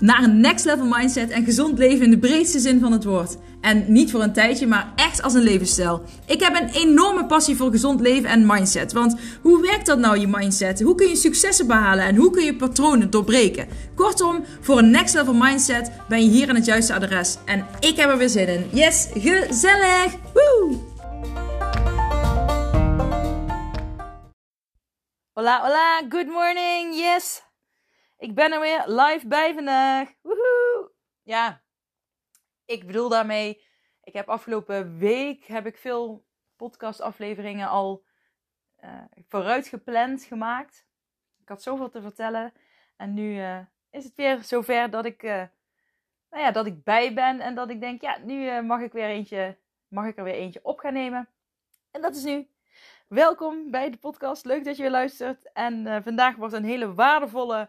naar een next level mindset en gezond leven in de breedste zin van het woord. En niet voor een tijdje, maar echt als een levensstijl. Ik heb een enorme passie voor gezond leven en mindset. Want hoe werkt dat nou, je mindset? Hoe kun je successen behalen en hoe kun je patronen doorbreken? Kortom, voor een next level mindset ben je hier aan het juiste adres. En ik heb er weer zin in. Yes, gezellig! Woe! Hola, hola, good morning, yes! Ik ben er weer live bij vandaag. Woehoe! Ja, ik bedoel daarmee, ik heb afgelopen week heb ik veel podcastafleveringen al uh, vooruit gepland gemaakt. Ik had zoveel te vertellen. En nu uh, is het weer zover dat ik, uh, nou ja, dat ik bij ben. En dat ik denk, ja, nu mag, ik weer eentje, mag ik er weer eentje op gaan nemen. En dat is nu. Welkom bij de podcast. Leuk dat je luistert. En vandaag wordt een hele waardevolle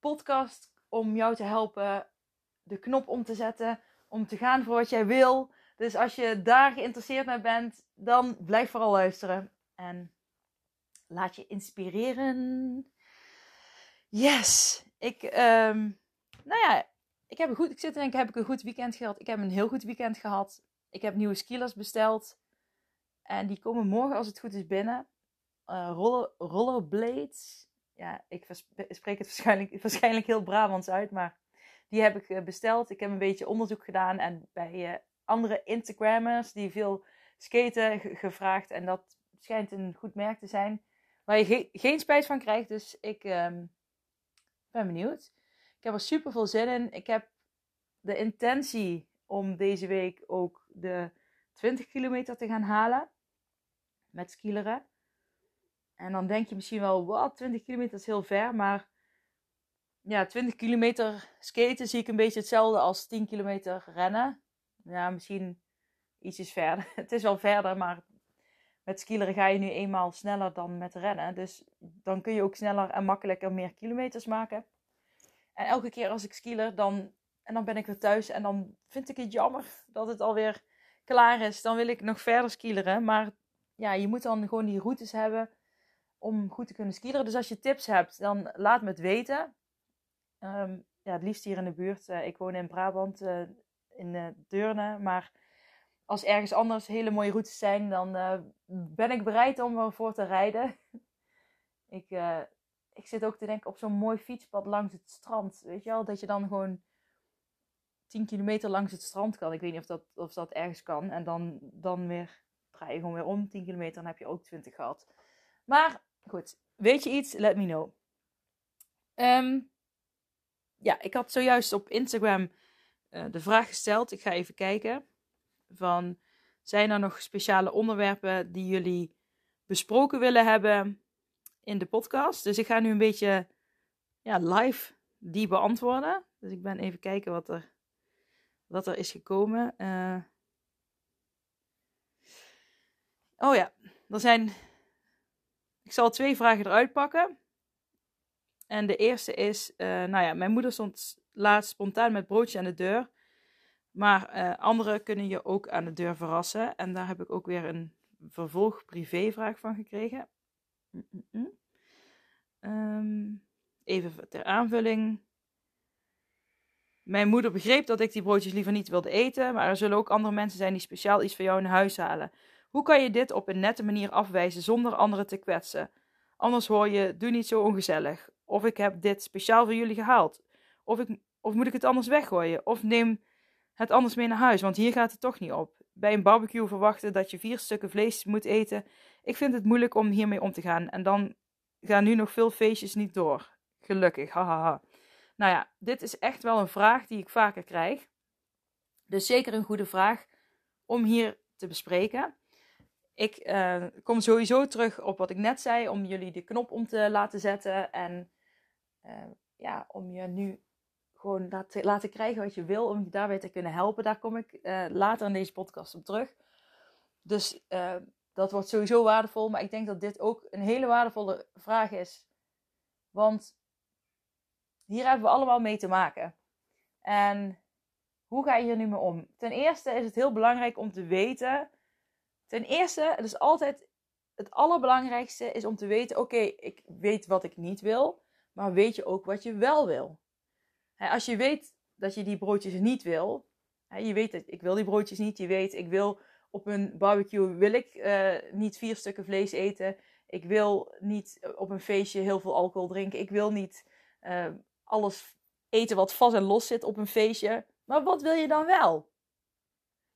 podcast om jou te helpen de knop om te zetten, om te gaan voor wat jij wil. Dus als je daar geïnteresseerd naar bent, dan blijf vooral luisteren en laat je inspireren. Yes, ik, um, nou ja, ik heb een goed, ik zit te denken, heb ik een goed weekend gehad? Ik heb een heel goed weekend gehad. Ik heb nieuwe skillers besteld en die komen morgen als het goed is binnen. Uh, roller, rollerblades ja, ik spreek het waarschijnlijk, waarschijnlijk heel Brabants uit, maar die heb ik eh, besteld. Ik heb een beetje onderzoek gedaan en bij uh, andere Instagrammers die veel skaten gevraagd. En dat schijnt een goed merk te zijn waar je geen spijt van krijgt. Dus ik um, ben benieuwd. Ik heb er super veel zin in. Ik heb de intentie om deze week ook de 20 kilometer te gaan halen met skileren. En dan denk je misschien wel, wat, 20 kilometer is heel ver. Maar ja, 20 kilometer skaten zie ik een beetje hetzelfde als 10 kilometer rennen. Ja, misschien ietsjes verder. Het is wel verder, maar met skileren ga je nu eenmaal sneller dan met rennen. Dus dan kun je ook sneller en makkelijker meer kilometers maken. En elke keer als ik skiler, dan, en dan ben ik weer thuis en dan vind ik het jammer dat het alweer klaar is. Dan wil ik nog verder skileren. Maar ja, je moet dan gewoon die routes hebben om goed te kunnen skiën. Dus als je tips hebt, dan laat me het weten. Um, ja, het liefst hier in de buurt. Uh, ik woon in Brabant, uh, in uh, Deurne. Maar als ergens anders hele mooie routes zijn, dan ben ik bereid om ervoor te rijden. ik, ik zit ook te denken op zo'n mooi fietspad langs het strand. Weet je wel, dat je dan gewoon 10 kilometer langs het strand kan. Ik weet niet of dat, of dat ergens kan. En dan, dan weer draai je gewoon weer om 10 kilometer. Dan heb je ook 20 gehad. Maar Goed, weet je iets? Let me know. Ehm, ja, ik had zojuist op Instagram uh, de vraag gesteld. Ik ga even kijken. Van, zijn er nog speciale onderwerpen die jullie besproken willen hebben in de podcast? Dus ik ga nu een beetje ja, live die beantwoorden. Dus ik ben even kijken wat er, wat er is gekomen. Uh, oh ja, er zijn ik zal twee vragen eruit pakken. En de eerste is, uh, nou ja, mijn moeder stond laatst spontaan met broodje aan de deur. Maar uh, anderen kunnen je ook aan de deur verrassen. En daar heb ik ook weer een vervolg privévraag van gekregen. Mm -mm. mm. Um, even ter aanvulling. Mijn moeder begreep dat ik die broodjes liever niet wilde eten, maar er zullen ook andere mensen zijn die speciaal iets voor jou in huis halen. Hoe kan je dit op een nette manier afwijzen zonder anderen te kwetsen? Anders hoor je, doe niet zo ongezellig. Of ik heb dit speciaal voor jullie gehaald. Of, ik, of moet ik het anders weggooien? Of neem het anders mee naar huis, want hier gaat het toch niet op. Bij een barbecue verwachten dat je vier stukken vlees moet eten. Ik vind het moeilijk om hiermee om te gaan. En dan gaan nu nog veel feestjes niet door. Gelukkig, hahaha. Nou ja, dit is echt wel een vraag die ik vaker krijg. Dus zeker een goede vraag om hier te bespreken. Ik uh, kom sowieso terug op wat ik net zei, om jullie de knop om te laten zetten. En uh, ja, om je nu gewoon laten, laten krijgen wat je wil, om je daarbij te kunnen helpen. Daar kom ik uh, later in deze podcast op terug. Dus dat wordt sowieso waardevol. Maar ik denk dat dit ook een hele waardevolle vraag is. Want hier hebben we allemaal mee te maken. En Hoe ga je hier nu mee om? Ten eerste is het heel belangrijk om te weten. Ten eerste, het is altijd het allerbelangrijkste is om te weten: oké, ik weet wat ik niet wil, maar weet je ook wat je wel wil? als je weet dat je die broodjes niet wil, je weet dat ik wil die broodjes niet, je weet ik wil op een barbecue wil ik uh, niet vier stukken vlees eten, ik wil niet op een feestje heel veel alcohol drinken, ik wil niet uh, alles eten wat vast en los zit op een feestje. Maar wat wil je dan wel?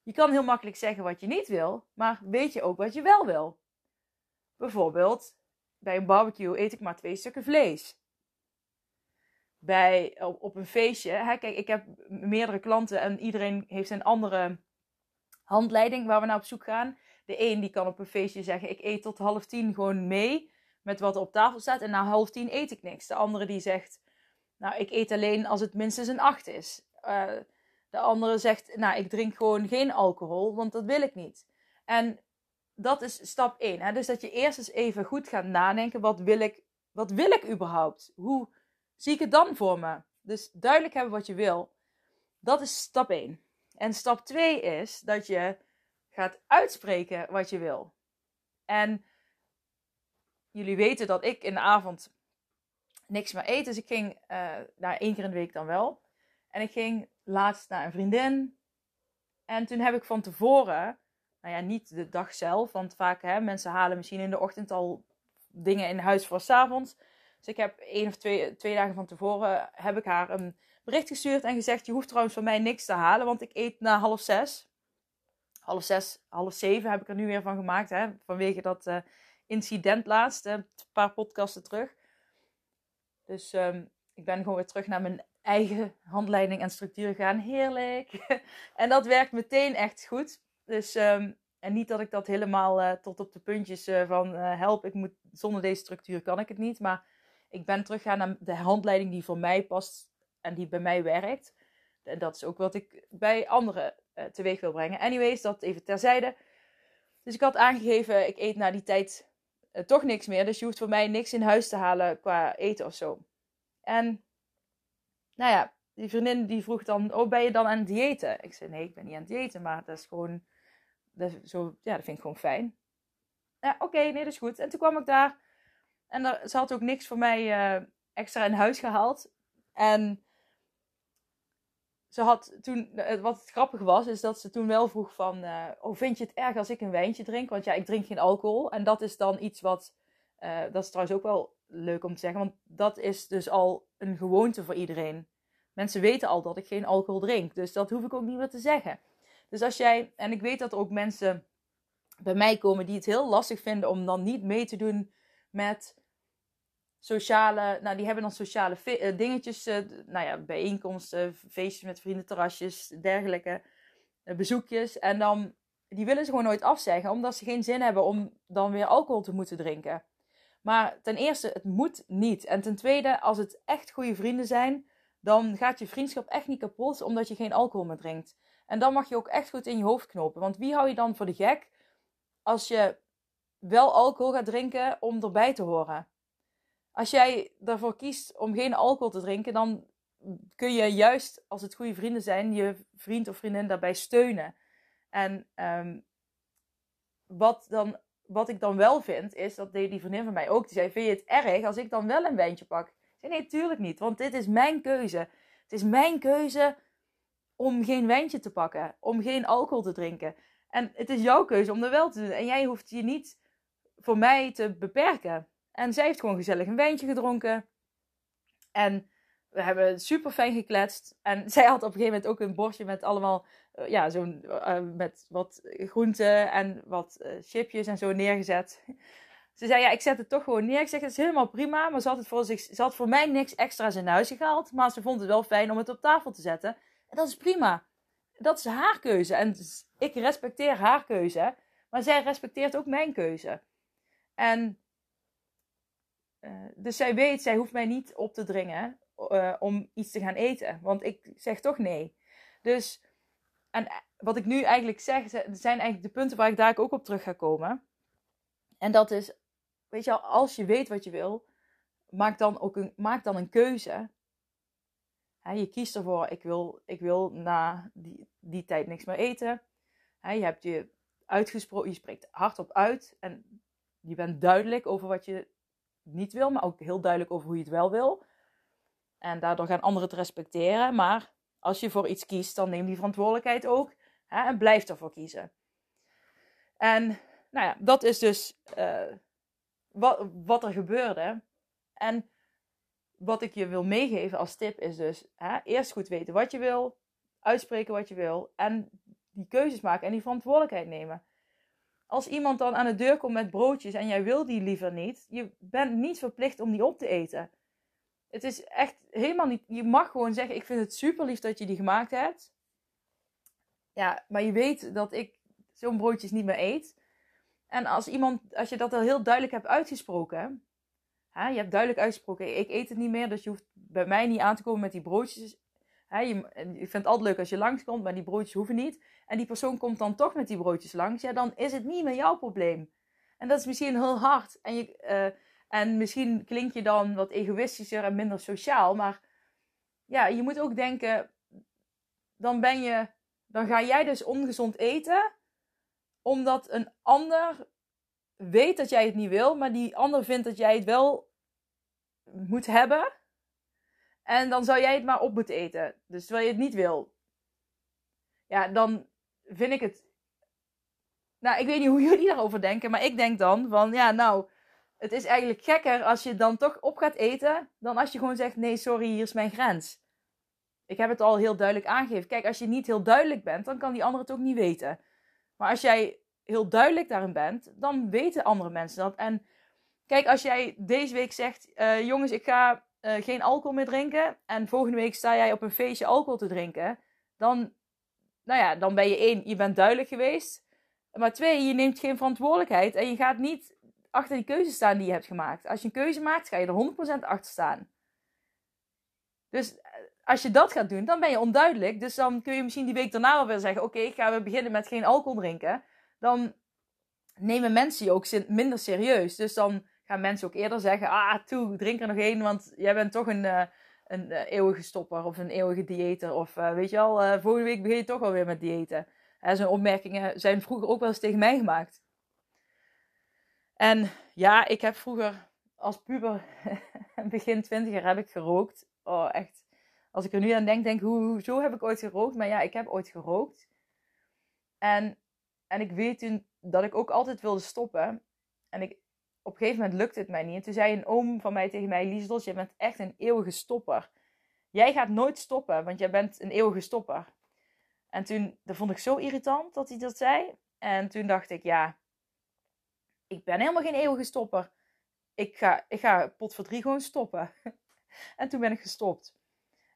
Je kan heel makkelijk zeggen wat je niet wil, maar weet je ook wat je wel wil? Bijvoorbeeld, bij een barbecue eet ik maar twee stukken vlees. Bij, op, een feestje, hè, kijk, ik heb meerdere klanten en iedereen heeft een andere handleiding waar we naar op zoek gaan. De een die kan op een feestje zeggen, ik eet tot half tien gewoon mee met wat er op tafel staat en na half tien eet ik niks. De andere die zegt, nou, ik eet alleen als het minstens een acht is. Uh, de andere zegt, nou, ik drink gewoon geen alcohol, want dat wil ik niet. En dat is stap 1. Hè? Dus dat je eerst eens even goed gaat nadenken, wat wil ik, wat wil ik überhaupt? Hoe zie ik het dan voor me? Dus duidelijk hebben wat je wil. Dat is stap 1. En stap 2 is dat je gaat uitspreken wat je wil. En jullie weten dat ik in de avond niks meer eet. Dus ik ging uh, één keer in de week dan wel. En ik ging laatst naar een vriendin. En toen heb ik van tevoren, nou ja, niet de dag zelf, want vaak hè, mensen halen misschien in de ochtend al dingen in huis voor s avonds. Dus ik heb één of twee, twee dagen van tevoren heb ik haar een bericht gestuurd en gezegd: Je hoeft trouwens van mij niks te halen, want ik eet na half zes. Half zes, half zeven heb ik er nu weer van gemaakt, hè, vanwege dat uh, incident laatst, een paar podcasten terug. Dus um, ik ben gewoon weer terug naar mijn eigen handleiding en structuur gaan. Heerlijk. en dat werkt meteen echt goed. Dus, um, en niet dat ik dat helemaal uh, tot op de puntjes uh, van uh, help, ik moet, zonder deze structuur kan ik het niet. Maar ik ben teruggegaan naar de handleiding die voor mij past en die bij mij werkt. En dat is ook wat ik bij anderen teweeg wil brengen. Anyways, dat even terzijde. Dus ik had aangegeven, ik eet na die tijd toch niks meer. Dus je hoeft voor mij niks in huis te halen qua eten of zo. En nou ja, die vriendin die vroeg dan, oh ben je dan aan het diëten? Ik zei nee, ik ben niet aan het diëten, maar dat is gewoon, dat zo, ja, dat vind ik gewoon fijn. Ja, oké, nee, dat is goed. En toen kwam ik daar en er, ze had ook niks voor mij uh, extra in huis gehaald. En ze had toen, eh, wat het grappig was, is dat ze toen wel vroeg van, uh, oh vind je het erg als ik een wijntje drink? Want ja, ik drink geen alcohol. En dat is dan iets wat, uh, dat is trouwens ook wel leuk om te zeggen, want dat is dus al een gewoonte voor iedereen. Mensen weten al dat ik geen alcohol drink, dus dat hoef ik ook niet meer te zeggen. Dus als jij, en ik weet dat er ook mensen bij mij komen die het heel lastig vinden om dan niet mee te doen met sociale, nou die hebben dan sociale uh, dingetjes, uh, nou ja, bijeenkomsten, feestjes met vrienden, terrasjes, dergelijke, uh, bezoekjes. En dan, die willen ze gewoon nooit afzeggen, omdat ze geen zin hebben om dan weer alcohol te moeten drinken. Maar ten eerste, het moet niet. En ten tweede, als het echt goede vrienden zijn, dan gaat je vriendschap echt niet kapot omdat je geen alcohol meer drinkt. En dan mag je ook echt goed in je hoofd knopen. Want wie hou je dan voor de gek als je wel alcohol gaat drinken om erbij te horen? Als jij ervoor kiest om geen alcohol te drinken, dan kun je juist als het goede vrienden zijn, je vriend of vriendin daarbij steunen. En um, wat dan wat ik dan wel vind, is, dat deed die vriendin van mij ook, die zei, vind je het erg als ik dan wel een wijntje pak? Ik zei, nee, tuurlijk niet, want dit is mijn keuze. Het is mijn keuze om geen wijntje te pakken, om geen alcohol te drinken. En het is jouw keuze om dat wel te doen. En jij hoeft je niet voor mij te beperken. En zij heeft gewoon gezellig een wijntje gedronken. En we hebben super fijn gekletst. En zij had op een gegeven moment ook een bordje met allemaal, uh, ja, zo'n, uh, met wat groenten en wat chipjes en zo neergezet. Ze zei, ja, ik zet het toch gewoon neer. Ik zeg, dat is helemaal prima. Maar ze had, het voor zich, ze voor mij niks extra's in huis gehaald. Maar ze vond het wel fijn om het op tafel te zetten. En dat is prima. Dat is haar keuze. En ik respecteer haar keuze. Maar zij respecteert ook mijn keuze. En dus zij weet, zij hoeft mij niet op te dringen uh, om iets te gaan eten. Want ik zeg toch nee. Dus, en wat ik nu eigenlijk zeg, zijn eigenlijk de punten waar ik daar ook op terug ga komen. En dat is, weet je al, als je weet wat je wil, maak dan ook een, maak dan een keuze. je kiest ervoor, ik wil, ik wil na die, die tijd niks meer eten. je hebt je uitgesproken, je spreekt hardop uit en je bent duidelijk over wat je niet wil, maar ook heel duidelijk over hoe je het wel wil. En daardoor gaan anderen het respecteren. Maar als je voor iets kiest, dan neem die verantwoordelijkheid ook hè, en blijf ervoor kiezen. En nou ja, dat is dus uh, wat, wat er gebeurde. En wat ik je wil meegeven als tip is dus hè, eerst goed weten wat je wil, uitspreken wat je wil en die keuzes maken en die verantwoordelijkheid nemen. Als iemand dan aan de deur komt met broodjes en jij wil die liever niet, je bent niet verplicht om die op te eten. Het is echt helemaal niet. Je mag gewoon zeggen: Ik vind het super lief dat je die gemaakt hebt. Ja, maar je weet dat ik zo'n broodjes niet meer eet. En als iemand, als je dat al heel duidelijk hebt uitgesproken, hè, je hebt duidelijk uitgesproken: Ik eet het niet meer, dus je hoeft bij mij niet aan te komen met die broodjes. Je, ik vind het altijd leuk als je langskomt, maar die broodjes hoeven niet. En die persoon komt dan toch met die broodjes langs. Ja, dan is het niet meer jouw probleem. En dat is misschien heel hard. En je. Uh, en misschien klink je dan wat egoïstischer en minder sociaal. Maar ja, je moet ook denken, dan ben je, dan ga jij dus ongezond eten, omdat een ander weet dat jij het niet wil, maar die ander vindt dat jij het wel moet hebben. En dan zou jij het maar op moeten eten. Dus terwijl je het niet wil. Ja, dan vind ik het. Nou, ik weet niet hoe jullie daarover denken, maar ik denk dan van ja, nou het is eigenlijk gekker als je dan toch op gaat eten, dan als je gewoon zegt: nee, sorry, hier is mijn grens. Ik heb het al heel duidelijk aangegeven. Kijk, als je niet heel duidelijk bent, dan kan die ander het ook niet weten. Maar als jij heel duidelijk daarin bent, dan weten andere mensen dat. En kijk, als jij deze week zegt: uh, jongens, ik ga uh, geen alcohol meer drinken. En volgende week sta jij op een feestje alcohol te drinken. Dan, nou ja, dan ben je één, je bent duidelijk geweest. Maar twee, je neemt geen verantwoordelijkheid. En je gaat niet achter die keuze staan die je hebt gemaakt. Als je een keuze maakt, ga je er 100% achter staan. Dus eh, als je dat gaat doen, dan ben je onduidelijk. Dus dan kun je misschien die week daarna wel weer zeggen: Oké, ik ga weer beginnen met geen alcohol drinken. Dan nemen mensen je ook minder serieus. Dus dan gaan mensen ook eerder zeggen: Ah, toe, drink er nog één, want jij bent toch een, uh, een uh, eeuwige stopper of een eeuwige dieeter. Of weet je al, volgende week begin je toch alweer met diëten. Zo'n opmerkingen zijn vroeger ook wel eens tegen mij gemaakt. En ja, ik heb vroeger als puber, begin twintiger, heb ik gerookt. Oh, echt. Als ik er nu aan denk, denk ik, hoezo heb ik ooit gerookt? Maar ja, ik heb ooit gerookt. En, en ik weet toen dat ik ook altijd wilde stoppen. En ik, op een gegeven moment lukte het mij niet. En toen zei een oom van mij tegen mij, Liesdot, je bent echt een eeuwige stopper. Jij gaat nooit stoppen, want jij bent een eeuwige stopper. En toen, dat vond ik zo irritant dat hij dat zei. En toen dacht ik, ja, ik ben helemaal geen eeuwige stopper. Ik ga, ik ga pot voor drie gewoon stoppen. en toen ben ik gestopt.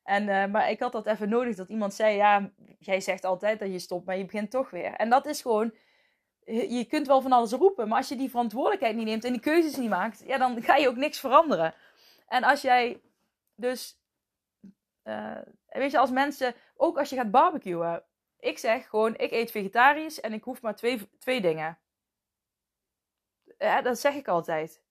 En, uh, maar ik had dat even nodig dat iemand zei: Ja, jij zegt altijd dat je stopt, maar je begint toch weer. En dat is gewoon. Je kunt wel van alles roepen, maar als je die verantwoordelijkheid niet neemt en die keuzes niet maakt, ja, dan ga je ook niks veranderen. En als jij dus. Uh, weet je, als mensen. Ook als je gaat barbecuen. Ik zeg gewoon: ik eet vegetarisch en ik hoef maar twee, twee dingen dat zeg ik altijd.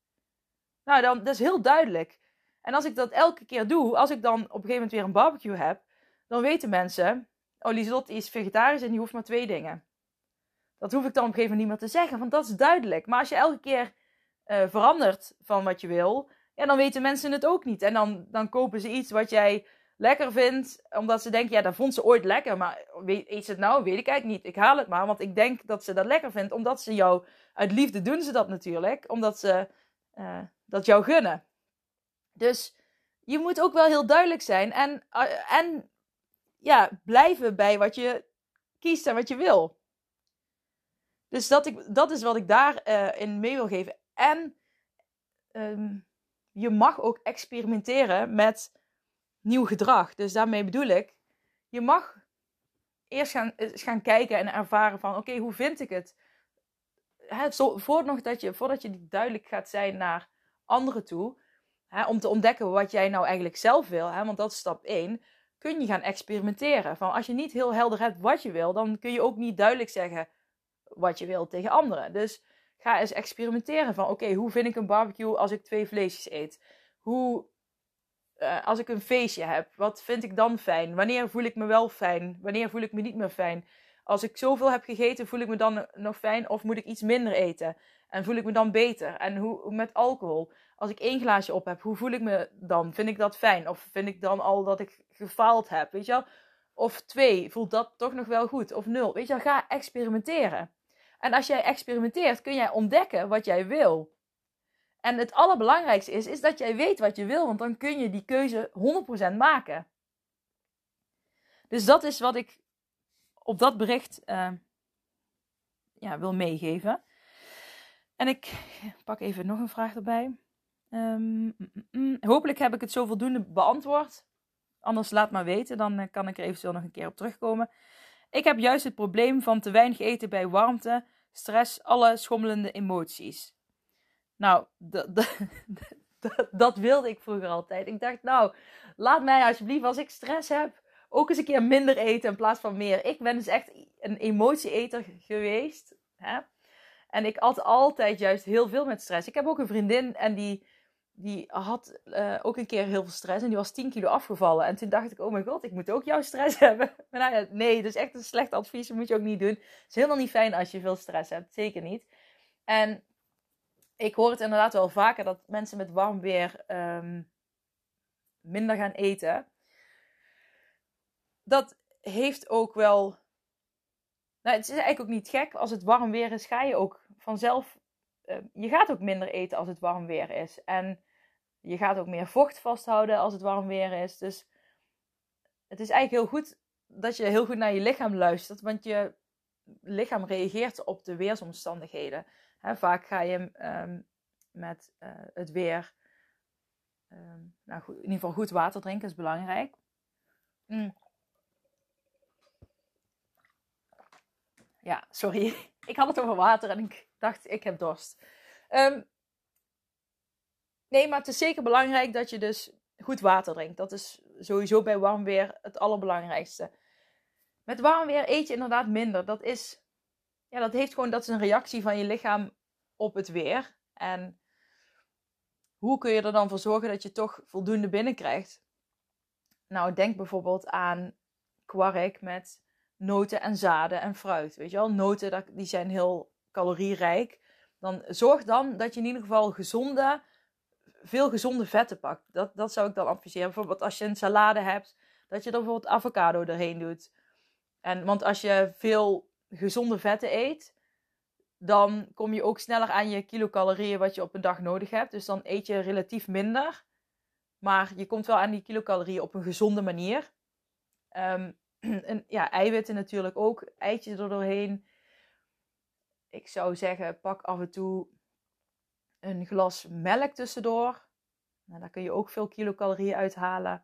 Nou, dan, dat is heel duidelijk. En als ik dat elke keer doe, als ik dan op een gegeven moment weer een barbecue heb, dan weten mensen, oh is vegetarisch en die hoeft maar twee dingen. Dat hoef ik dan op een gegeven moment niet meer te zeggen, want dat is duidelijk. Maar als je elke keer uh, verandert van wat je wil, ja, dan weten mensen het ook niet. En dan, dan kopen ze iets wat jij lekker vindt, omdat ze denken, ja, dat vond ze ooit lekker. Maar weet, eet ze het nou? Weet ik eigenlijk niet. Ik haal het maar, want ik denk dat ze dat lekker vindt, omdat ze jou uit liefde doen ze dat natuurlijk, omdat ze uh, dat jou gunnen. Dus je moet ook wel heel duidelijk zijn en, uh, en ja, blijven bij wat je kiest en wat je wil. Dus dat, ik, dat is wat ik daarin uh, in mee wil geven. En um, je mag ook experimenteren met nieuw gedrag. Dus daarmee bedoel ik, je mag eerst gaan, gaan kijken en ervaren van, oké, hoe vind ik het? hè, voor nog dat je, voordat je duidelijk gaat zijn naar anderen toe, om te ontdekken wat jij nou eigenlijk zelf wil, want dat is stap 1, kun je gaan experimenteren. Van als je niet heel helder hebt wat je wil, dan kun je ook niet duidelijk zeggen wat je wil tegen anderen. Dus ga eens experimenteren van oké, hoe vind ik een barbecue als ik twee vleesjes eet? Hoe, eh, als ik een feestje heb, wat vind ik dan fijn? Wanneer voel ik me wel fijn? Wanneer voel ik me niet meer fijn? Als ik zoveel heb gegeten, voel ik me dan nog fijn of moet ik iets minder eten? En voel ik me dan beter? En hoe met alcohol? Als ik één glaasje op heb, hoe voel ik me dan? Vind ik dat fijn? Of vind ik dan al dat ik gefaald heb? Weet je? Of twee, voelt dat toch nog wel goed? Of nul? Weet je ga experimenteren. En als jij experimenteert, kun jij ontdekken wat jij wil. En het allerbelangrijkste is, is dat jij weet wat je wil, want dan kun je die keuze 100% maken. Dus dat is wat ik op dat bericht uh, ja, wil meegeven. En ik pak even nog een vraag erbij. Um, mm, mm, hopelijk heb ik het zo voldoende beantwoord. Anders laat maar weten, dan eh, kan ik er eventueel nog een keer op terugkomen. Ik heb juist het probleem van te weinig eten bij warmte, stress, alle schommelende emoties. Nou, dat wilde ik vroeger altijd. Ik dacht, nou, laat mij alsjeblieft als ik stress heb, ook eens een keer minder eten in plaats van meer. Ik ben dus echt een emotieeter geweest. Hè? En ik had altijd juist heel veel met stress. Ik heb ook een vriendin en die, die had uh, ook een keer heel veel stress. En die was 10 kilo afgevallen. En toen dacht ik, oh mijn god, ik moet ook jouw stress hebben. Maar nou nee, dat is echt een slecht advies. Dat moet je ook niet doen. Het is helemaal niet fijn als je veel stress hebt. Zeker niet. En ik hoor het inderdaad wel vaker dat mensen met warm weer um, minder gaan eten. Dat heeft ook wel. Nou, het is eigenlijk ook niet gek. Als het warm weer is, ga je ook vanzelf. Uh, je gaat ook minder eten als het warm weer is. En je gaat ook meer vocht vasthouden als het warm weer is. Dus het is eigenlijk heel goed dat je heel goed naar je lichaam luistert. Want je lichaam reageert op de weersomstandigheden. Vaak ga je um, met uh, het weer, um, nou goed, in ieder geval goed water drinken is belangrijk. Mm. Ja, sorry. ik had het over water en ik dacht, ik heb dorst. Um, nee, maar het is zeker belangrijk dat je dus goed water drinkt. Dat is sowieso bij warm weer het allerbelangrijkste. Met warm weer eet je inderdaad minder. Dat is, ja, dat heeft gewoon, dat is een reactie van je lichaam op het weer. En hoe kun je er dan voor zorgen dat je toch voldoende binnenkrijgt? Nou, denk bijvoorbeeld aan kwark met noten en zaden en fruit. Weet je wel, noten die zijn heel calorierijk. Dan zorg dan dat je in ieder geval gezonde, veel gezonde vetten pakt. Dat, dat zou ik dan adviseren. Bijvoorbeeld als je een salade hebt, dat je er bijvoorbeeld avocado doorheen doet. En, want als je veel gezonde vetten eet, dan kom je ook sneller aan je kilocalorieën wat je op een dag nodig hebt. Dus dan eet je relatief minder. Maar je komt wel aan die kilocalorieën op een gezonde manier. Um, en ja, eiwitten natuurlijk ook. Eitjes er doorheen. Ik zou zeggen, pak af en toe een glas melk tussendoor. Nou, daar kun je ook veel kilocalorieën uithalen.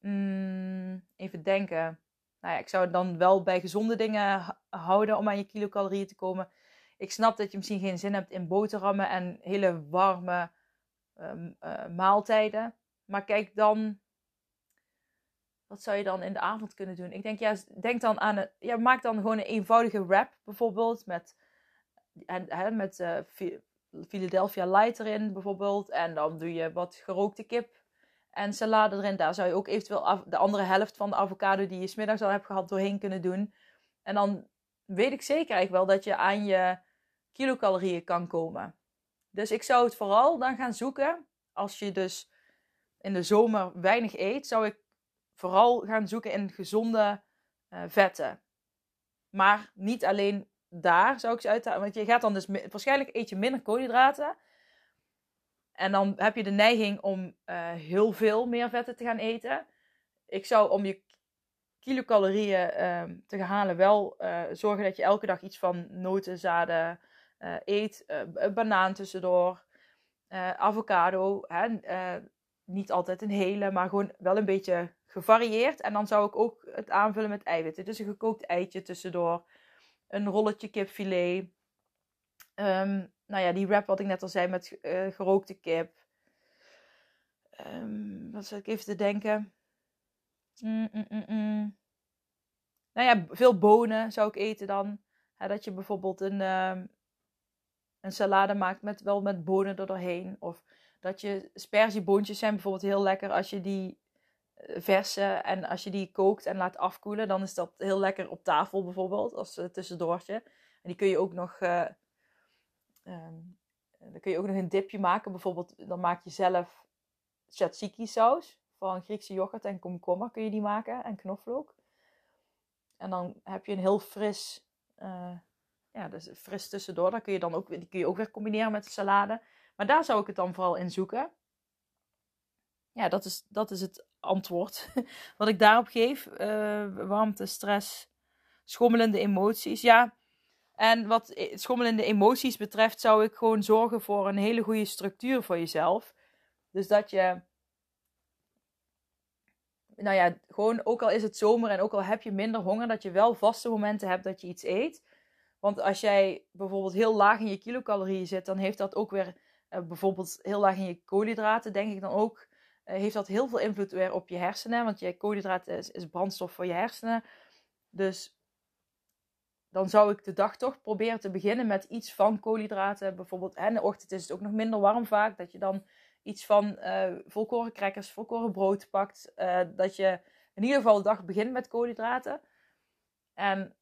Mm, even denken nou ja, ik zou dan wel bij gezonde dingen houden om aan je kilocalorieën te komen. Ik snap dat je misschien geen zin hebt in boterhammen en hele warme ehm, eh, maaltijden. Maar kijk dan, wat zou je dan in de avond kunnen doen? Ik denk, ja, denk dan aan een, ja, maak dan gewoon een eenvoudige wrap bijvoorbeeld met, en, met uh, Philadelphia Light erin bijvoorbeeld. En dan doe je wat gerookte kip en salade erin. Daar zou je ook eventueel de andere helft van de avocado die je smiddags al hebt gehad doorheen kunnen doen. En dan weet ik zeker eigenlijk wel dat je aan je kilocalorieën kan komen. Dus ik zou het vooral dan gaan zoeken. Als je dus in de zomer weinig eet, zou ik vooral gaan zoeken in gezonde uh, vetten. Maar niet alleen daar zou ik ze uithalen. Want je gaat dan dus waarschijnlijk eet je minder koolhydraten. En dan heb je de neiging om uh, heel veel meer vetten te gaan eten. Ik zou om je kilocalorieën uh, te gaan halen wel uh, zorgen dat je elke dag iets van noten, zaden eh, eet. banaan tussendoor. avocado. Hè? niet altijd een hele, maar gewoon wel een beetje gevarieerd. En dan zou ik ook het aanvullen met eiwitten. Dus een gekookt eitje tussendoor. Een rolletje kipfilet. Um, nou ja, die wrap wat ik net al zei met uh, gerookte kip. Um, wat zou ik even te denken? Mm, mm, mm, mm, nou ja, veel bonen zou ik eten dan. dat je bijvoorbeeld een, uh, een salade maakt met wel met bonen er doorheen. Of Dat je sperzieboontjes zijn bijvoorbeeld heel lekker als je die eh, versen en als je die kookt en laat afkoelen, dan is dat heel lekker op tafel bijvoorbeeld als uh, tussendoortje. En die kun je ook nog, um, dan kun je ook nog een dipje maken. Bijvoorbeeld, dan maak je zelf tzatziki saus van Griekse yoghurt en komkommer kun je die maken en knoflook. En dan heb je een heel fris, ja, dus fris tussendoor. Dat kun je dan ook, die kun je ook weer combineren met de salade. Maar daar zou ik het dan vooral in zoeken. Ja, dat is, dat is het antwoord wat ik daarop geef. Uh, warmte, stress, schommelende emoties. Ja, en wat schommelende emoties betreft, zou ik gewoon zorgen voor een hele goede structuur voor jezelf. Dus dat je, nou ja, gewoon ook al is het zomer en ook al heb je minder honger, dat je wel vaste momenten hebt dat je iets eet. Want als jij bijvoorbeeld heel laag in je kilocalorieën zit, dan heeft dat ook weer uh, bijvoorbeeld heel laag in je koolhydraten, denk ik dan ook uh, heeft dat heel veel invloed weer op je hersenen. Want je koolhydraten is, is brandstof voor je hersenen. Dus dan zou ik de dag toch proberen te beginnen met iets van koolhydraten. Bijvoorbeeld, en in de ochtend is het ook nog minder warm vaak. Dat je dan iets van uh, volkoren crackers, volkoren brood pakt. Uh, dat je in ieder geval de dag begint met koolhydraten. En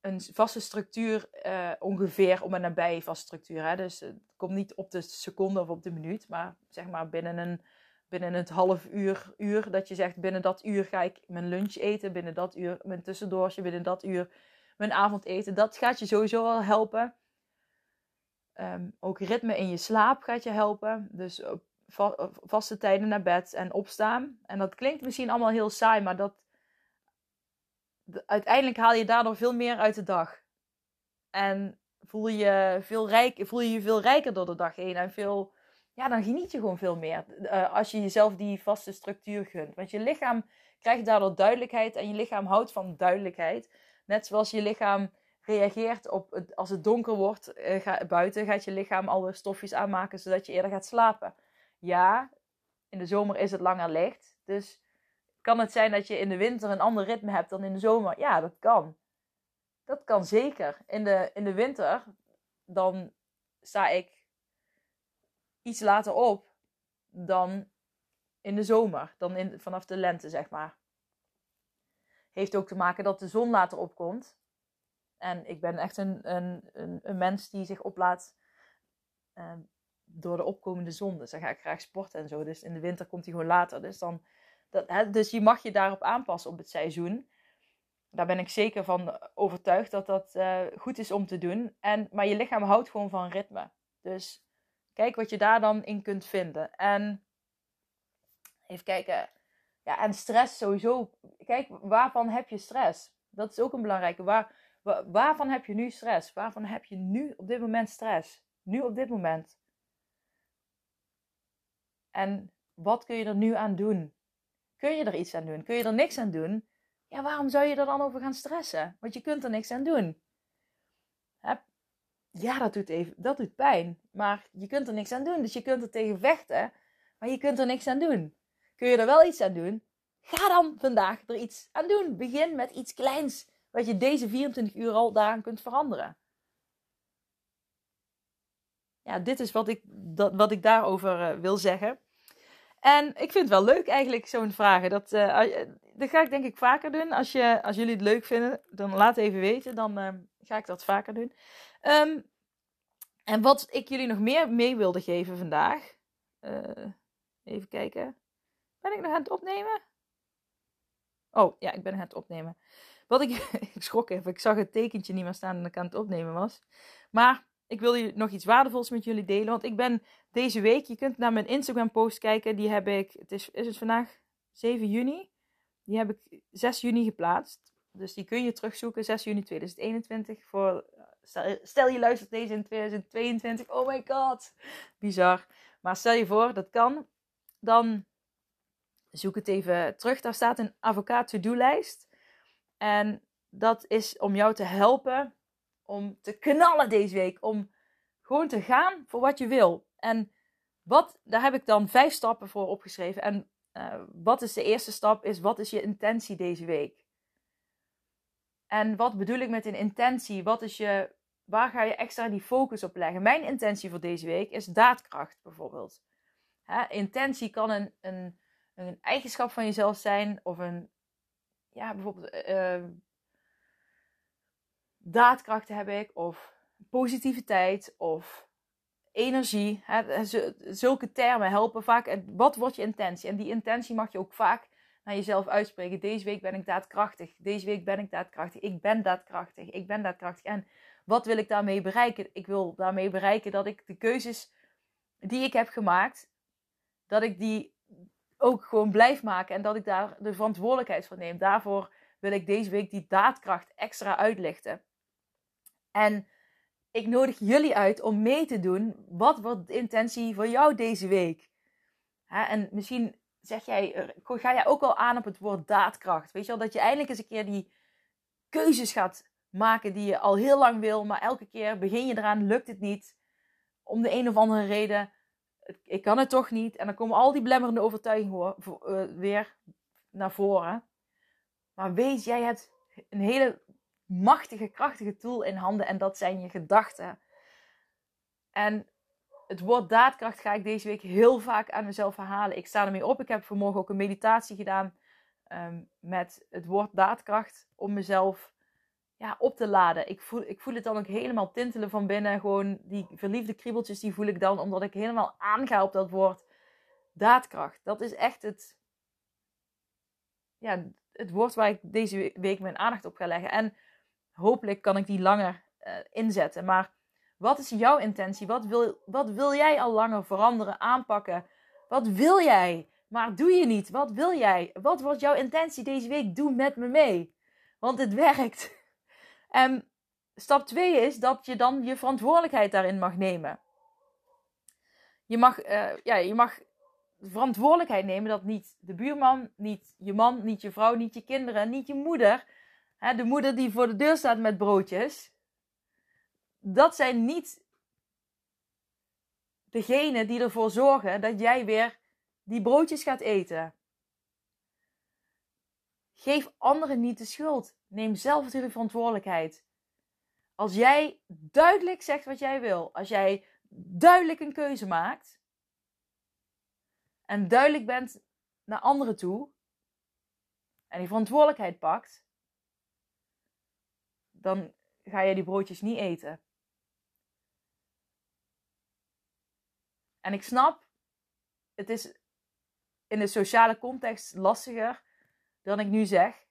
een vaste structuur, uh, ongeveer om en nabij vaste structuur. Hè? Dus het komt niet op de seconde of op de minuut, maar zeg maar binnen een binnen het half uur, uur dat je zegt binnen dat uur ga ik mijn lunch eten, binnen dat uur mijn tussendoortje, binnen dat uur mijn avondeten. Dat gaat je sowieso wel helpen. Um, ook ritme in je slaap gaat je helpen. Dus va vaste tijden naar bed en opstaan. En dat klinkt misschien allemaal heel saai, maar dat uiteindelijk haal je daardoor veel meer uit de dag. En voel je, veel rijk, voel je je veel rijker door de dag heen en veel ja, dan geniet je gewoon veel meer. Uh, als je jezelf die vaste structuur gunt. Want je lichaam krijgt daardoor duidelijkheid en je lichaam houdt van duidelijkheid. Net zoals je lichaam reageert op als het donker wordt uh, ga, buiten, gaat je lichaam alle stofjes aanmaken zodat je eerder gaat slapen. Ja, in de zomer is het langer licht. Dus kan het zijn dat je in de winter een ander ritme hebt dan in de zomer? Ja, dat kan. Dat kan zeker. In de, in de winter, dan sta ik iets later op dan in de zomer, dan in, vanaf de lente, zeg maar. Heeft ook te maken dat de zon later opkomt. En ik ben echt een, een, een, een mens die zich oplaat uh, door de opkomende zon. Dus dan ga ik graag sporten en zo. Dus in de winter komt hij gewoon later. Dus, dan, dat, hè, dus je mag je daarop aanpassen op het seizoen. Daar ben ik zeker van overtuigd dat dat uh, goed is om te doen. En, maar je lichaam houdt gewoon van ritme. Dus Kijk wat je daar dan in kunt vinden. En even kijken. Ja, en stress sowieso. Kijk, waarvan heb je stress? Dat is ook een belangrijke. Waar, waarvan heb je nu stress? Waarvan heb je nu op dit moment stress? Nu op dit moment. En wat kun je er nu aan doen? Kun je er iets aan doen? Kun je er niks aan doen? Ja, waarom zou je er dan over gaan stressen? Want je kunt er niks aan doen ja, dat doet, even, dat doet pijn. Maar je kunt er niks aan doen. Dus je kunt er tegen vechten, maar je kunt er niks aan doen. Kun je er wel iets aan doen? Ga dan vandaag er iets aan doen. Begin met iets kleins, wat je deze 24 uur al daaraan kunt veranderen. Ja, dit is wat ik, dat, wat ik daarover uh, wil zeggen. En ik vind het wel leuk eigenlijk, zo'n vragen. Dat, uh, dat ga ik denk ik vaker doen. Als, je, als jullie het leuk vinden, dan laat even weten. Dan ga ik dat vaker doen. Um, en wat ik jullie nog meer mee wilde geven vandaag. Even kijken. Ben ik nog aan het opnemen? Oh, ja, ik ben aan het opnemen. Wat ik, ik schrok even. Ik zag het tekentje niet meer staan dat ik aan het opnemen was. Maar ik wil je nog iets waardevols met jullie delen. Want ik ben deze week, je kunt naar mijn Instagram post kijken. Die heb ik, het is, is het vandaag 7 juni? Die heb ik 6 juni geplaatst. Dus die kun je terugzoeken, 6 juni 2021. Voor Stel, je luistert deze in 2022. Oh my god. Bizar. Maar stel je voor, dat kan. Dan zoek het even terug. Daar staat een avocado to-do-lijst. En dat is om jou te helpen om te knallen deze week. Om gewoon te gaan voor wat je wil. En wat, daar heb ik dan vijf stappen voor opgeschreven. En uh, wat is de eerste stap? Is wat is je intentie deze week? En wat bedoel ik met een intentie? Wat is je, waar ga je extra die focus op leggen? Mijn intentie voor deze week is daadkracht bijvoorbeeld. Hè, intentie kan een, een, een eigenschap van jezelf zijn of een, ja, bijvoorbeeld uh, daadkracht heb ik of positiviteit of energie. Hè, zulke termen helpen vaak. En wat wordt je intentie? En die intentie mag je ook vaak naar jezelf uitspreken. Deze week ben ik daadkrachtig. Deze week ben ik daadkrachtig. Ik ben daadkrachtig. Ik ben daadkrachtig. En wat wil ik daarmee bereiken? Ik wil daarmee bereiken dat ik de keuzes die ik heb gemaakt, dat ik die ook gewoon blijf maken en dat ik daar de verantwoordelijkheid voor neem. Daarvoor wil ik deze week die daadkracht extra uitlichten. En ik nodig jullie uit om mee te doen. Wat wordt de intentie voor jou deze week? en misschien zeg jij, ga jij ook al aan op het woord daadkracht. Weet je wel, dat je eindelijk eens een keer die keuzes gaat maken die je al heel lang wil, maar elke keer begin je eraan, lukt het niet. Om de een of andere reden, ik kan het toch niet. En dan komen al die blemmerende overtuigingen eh, weer naar voren. Maar weet, jij hebt een hele machtige, krachtige tool in handen en dat zijn je gedachten. En het woord daadkracht ga ik deze week heel vaak aan mezelf herhalen. Ik sta ermee op. Ik heb vanmorgen ook een meditatie gedaan ehm, met het woord daadkracht om mezelf op te laden. Ik voel, ik voel het dan ook helemaal tintelen van binnen. Gewoon die verliefde kriebeltjes, die voel ik dan omdat ik helemaal aanga op dat woord daadkracht. Dat is echt het, ja, het woord waar ik deze week mijn aandacht op ga leggen. En hopelijk kan ik die langer uh, inzetten. Maar wat is jouw intentie? Wat wil, wat wil jij al langer veranderen, aanpakken? Wat wil jij? Maar doe je niet. Wat wil jij? Wat wordt jouw intentie deze week? Doe met me mee. Want het werkt. En stap 2 is dat je dan je verantwoordelijkheid daarin mag nemen. Je mag, uh, ja, je mag verantwoordelijkheid nemen dat niet de buurman, niet je man, niet je vrouw, niet je kinderen, niet je moeder, hè, de moeder die voor de deur staat met broodjes, dat zijn niet degenen die ervoor zorgen dat jij weer die broodjes gaat eten. Geef anderen niet de schuld. Neem zelf de verantwoordelijkheid. Als jij duidelijk zegt wat jij wil, als jij duidelijk een keuze maakt en duidelijk bent naar anderen toe en die verantwoordelijkheid pakt, dan ga je die broodjes niet eten. En ik snap, het is in de sociale context lastiger dan ik nu zeg.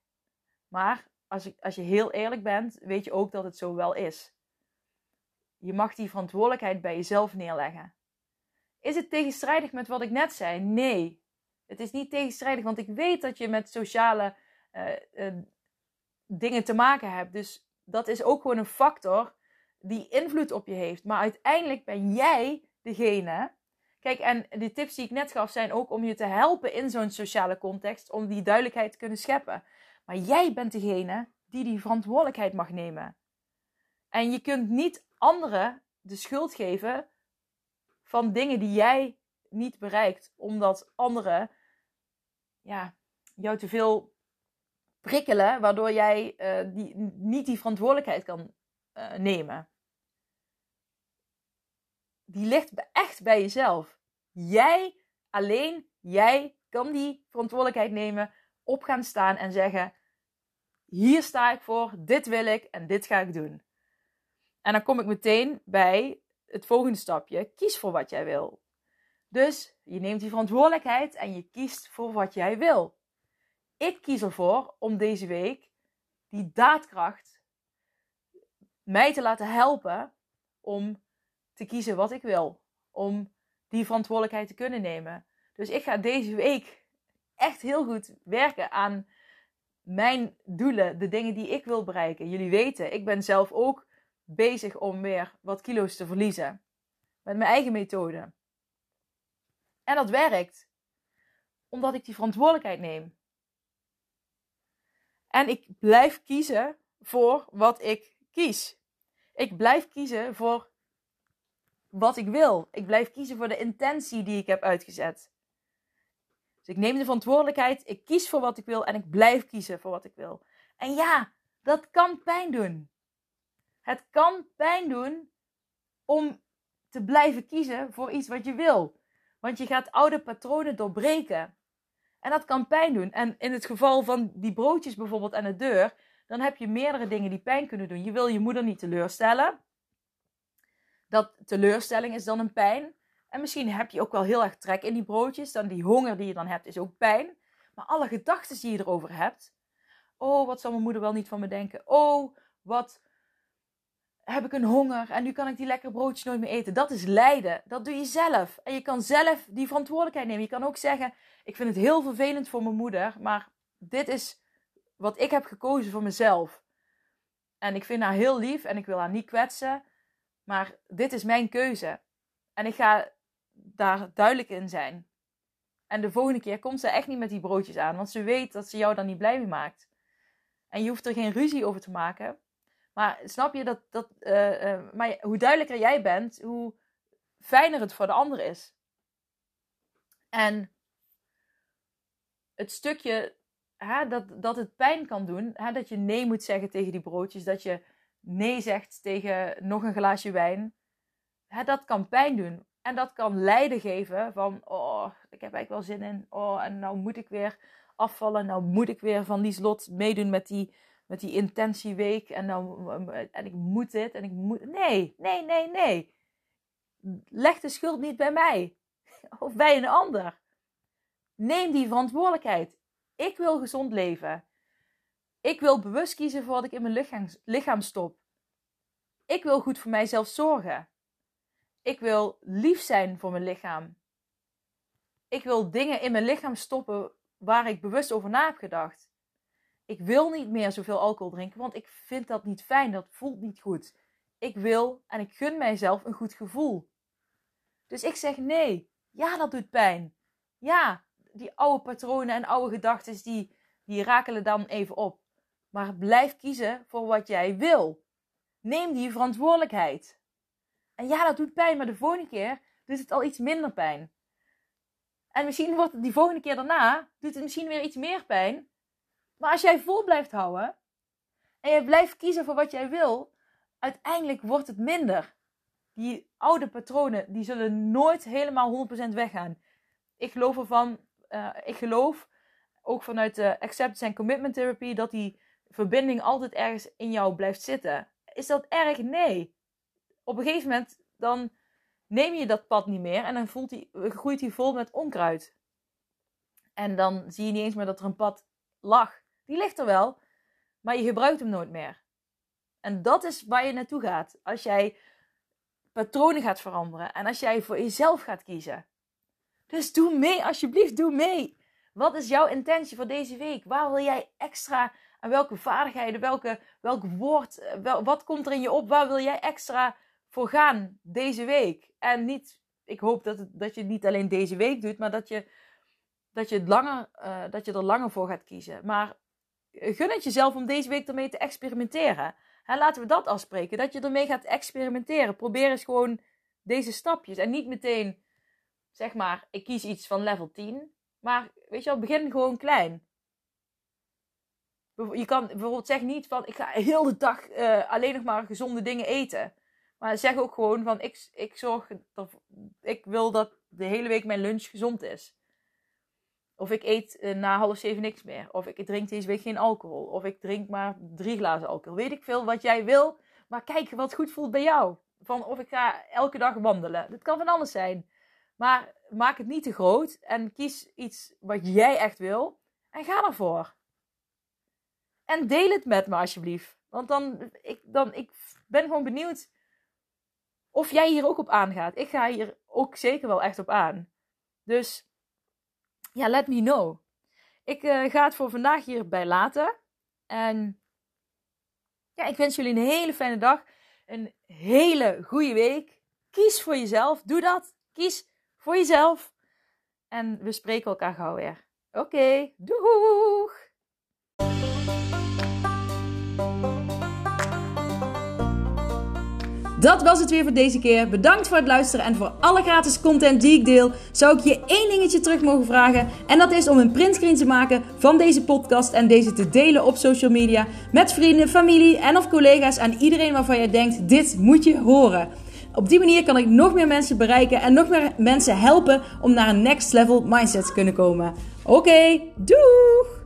Maar als, ik, als je heel eerlijk bent, weet je ook dat het zo wel is. Je mag die verantwoordelijkheid bij jezelf neerleggen. Is het tegenstrijdig met wat ik net zei? Nee. Het is niet tegenstrijdig, want ik weet dat je met sociale uh, uh, dingen te maken hebt. Dus dat is ook gewoon een factor die invloed op je heeft. Maar uiteindelijk ben jij degene Kijk, en de tips die ik net gaf zijn ook om je te helpen in zo'n sociale context, om die duidelijkheid te kunnen scheppen. Maar jij bent degene die die verantwoordelijkheid mag nemen. En je kunt niet anderen de schuld geven van dingen die jij niet bereikt, omdat anderen ja, jou te veel prikkelen, waardoor jij uh, die, niet die verantwoordelijkheid kan uh, nemen die ligt echt bij jezelf. Jij, alleen jij, kan die verantwoordelijkheid nemen, op gaan staan en zeggen: Hier sta ik voor, dit wil ik en dit ga ik doen. En dan kom ik meteen bij het volgende stapje: kies voor wat jij wil. Dus je neemt die verantwoordelijkheid en je kiest voor wat jij wil. Ik kies ervoor om deze week die daadkracht mij te laten helpen om te kiezen wat ik wil. Om die verantwoordelijkheid te kunnen nemen. Dus ik ga deze week echt heel goed werken aan mijn doelen, de dingen die ik wil bereiken. Jullie weten, ik ben zelf ook bezig om weer wat kilo's te verliezen. Met mijn eigen methode. En dat werkt. Omdat ik die verantwoordelijkheid neem. En ik blijf kiezen voor wat ik kies. Ik blijf kiezen voor wat ik wil. Ik blijf kiezen voor de intentie die ik heb uitgezet. Dus ik neem de verantwoordelijkheid, ik kies voor wat ik wil en ik blijf kiezen voor wat ik wil. En ja, dat kan pijn doen. Het kan pijn doen om te blijven kiezen voor iets wat je wil. Want je gaat oude patronen doorbreken. En dat kan pijn doen. En in het geval van die broodjes bijvoorbeeld aan de deur, dan heb je meerdere dingen die pijn kunnen doen. Je wil je moeder niet teleurstellen. Dat teleurstelling is dan een pijn. En misschien heb je ook wel heel erg trek in die broodjes. Dan die honger die je dan hebt is ook pijn. Maar alle gedachten die je erover hebt. Oh, wat zal mijn moeder wel niet van me denken? Oh, wat heb ik een honger en nu kan ik die lekkere broodjes nooit meer eten. Dat is lijden. Dat doe je zelf. En je kan zelf die verantwoordelijkheid nemen. Je kan ook zeggen: Ik vind het heel vervelend voor mijn moeder, maar dit is wat ik heb gekozen voor mezelf. En ik vind haar heel lief en ik wil haar niet kwetsen, maar dit is mijn keuze. En ik ga daar duidelijk in zijn. En de volgende keer komt ze echt niet met die broodjes aan, want ze weet dat ze jou dan niet blij mee maakt. En je hoeft er geen ruzie over te maken. Maar snap je dat, dat uh, uh, maar hoe duidelijker jij bent, hoe fijner het voor de ander is. En het stukje hè, dat, dat het pijn kan doen, hè, dat je nee moet zeggen tegen die broodjes, dat je nee zegt tegen nog een glaasje wijn, hè, dat kan pijn doen. En dat kan lijden geven van, oh, ik heb eigenlijk wel zin in, oh, en nou moet ik weer afvallen, nou moet ik weer van Lieslot meedoen met die met die intentieweek en, dan, en ik moet dit en ik moet. Nee, nee, nee, nee. Leg de schuld niet bij mij of bij een ander. Neem die verantwoordelijkheid. Ik wil gezond leven. Ik wil bewust kiezen voor wat ik in mijn lichaam, stop. Ik wil goed voor mijzelf zorgen. Ik wil lief zijn voor mijn lichaam. Ik wil dingen in mijn lichaam stoppen waar ik bewust over na heb gedacht. Ik wil niet meer zoveel alcohol drinken, want ik vind dat niet fijn. Dat voelt niet goed. Ik wil en ik gun mijzelf een goed gevoel. Dus ik zeg nee. Ja, dat doet pijn. Ja, die oude patronen en oude gedachten, die, die rakelen dan even op. Maar blijf kiezen voor wat jij wil. Neem die verantwoordelijkheid. En ja, dat doet pijn, maar de volgende keer doet het al iets minder pijn. En misschien wordt het die volgende keer daarna, doet het misschien weer iets meer pijn. Maar als jij vol blijft houden en je blijft kiezen voor wat jij wil, uiteindelijk wordt het minder. Die oude patronen, die zullen nooit helemaal 100% weggaan. Ik geloof ervan, uh, ik geloof ook vanuit de acceptance en commitment therapy dat die verbinding altijd ergens in jou blijft zitten. Is dat erg? Nee. Op een gegeven moment dan neem je dat pad niet meer en dan die, groeit hij vol met onkruid. En dan zie je niet eens meer dat er een pad lag. Die ligt er wel, maar je gebruikt hem nooit meer. En dat is waar je naartoe gaat. Als jij patronen gaat veranderen en als jij voor jezelf gaat kiezen. Dus doe mee, alsjeblieft, doe mee. Wat is jouw intentie voor deze week? Waar wil jij extra aan welke vaardigheden, welke, welk woord, wel, wat komt er in je op? Waar wil jij extra voor gaan deze week? En niet, ik hoop dat, dat je het niet alleen deze week doet, maar dat je, dat je, het langer, uh, dat je er langer voor gaat kiezen. Maar gun het jezelf om deze week ermee te experimenteren. En laten we dat afspreken, dat je ermee gaat experimenteren. Probeer eens gewoon deze stapjes. En niet meteen, zeg maar, ik kies iets van level 10. Maar weet je wel, begin gewoon klein. Je kan bijvoorbeeld zeg niet van, ik ga heel de dag uh, alleen nog maar gezonde dingen eten. Maar zeg ook gewoon van, ik, ik zorg, ik wil dat de hele week mijn lunch gezond is. Of ik eet uh, na half zeven niks meer. Of ik drink deze week geen alcohol. Of ik drink maar drie glazen alcohol. Weet ik veel wat jij wil. Maar kijk wat goed voelt bij jou. Van of ik ga elke dag wandelen. Dat kan van alles zijn. Maar maak het niet te groot. En kies iets wat jij echt wil. En ga ervoor. En deel het met me alsjeblieft. Want dan, ik, dan, ik ben gewoon benieuwd of jij hier ook op aangaat. Ik ga hier ook zeker wel echt op aan. Dus ja, let me know. Ik uh, ga het voor vandaag hierbij laten. En ja, ik wens jullie een hele fijne dag. Een hele goede week. Kies voor jezelf. Doe dat. Kies voor jezelf. En we spreken elkaar gauw weer. Oké, doeg! Dat was het weer voor deze keer. Bedankt voor het luisteren en voor alle gratis content die ik deel. Zou ik je één dingetje terug mogen vragen? En dat is om een printscreen te maken van deze podcast en deze te delen op social media met vrienden, familie en of collega's aan iedereen waarvan jij denkt: dit moet je horen. Op die manier kan ik nog meer mensen bereiken en nog meer mensen helpen om naar een next level mindset te kunnen komen. Oké, doei!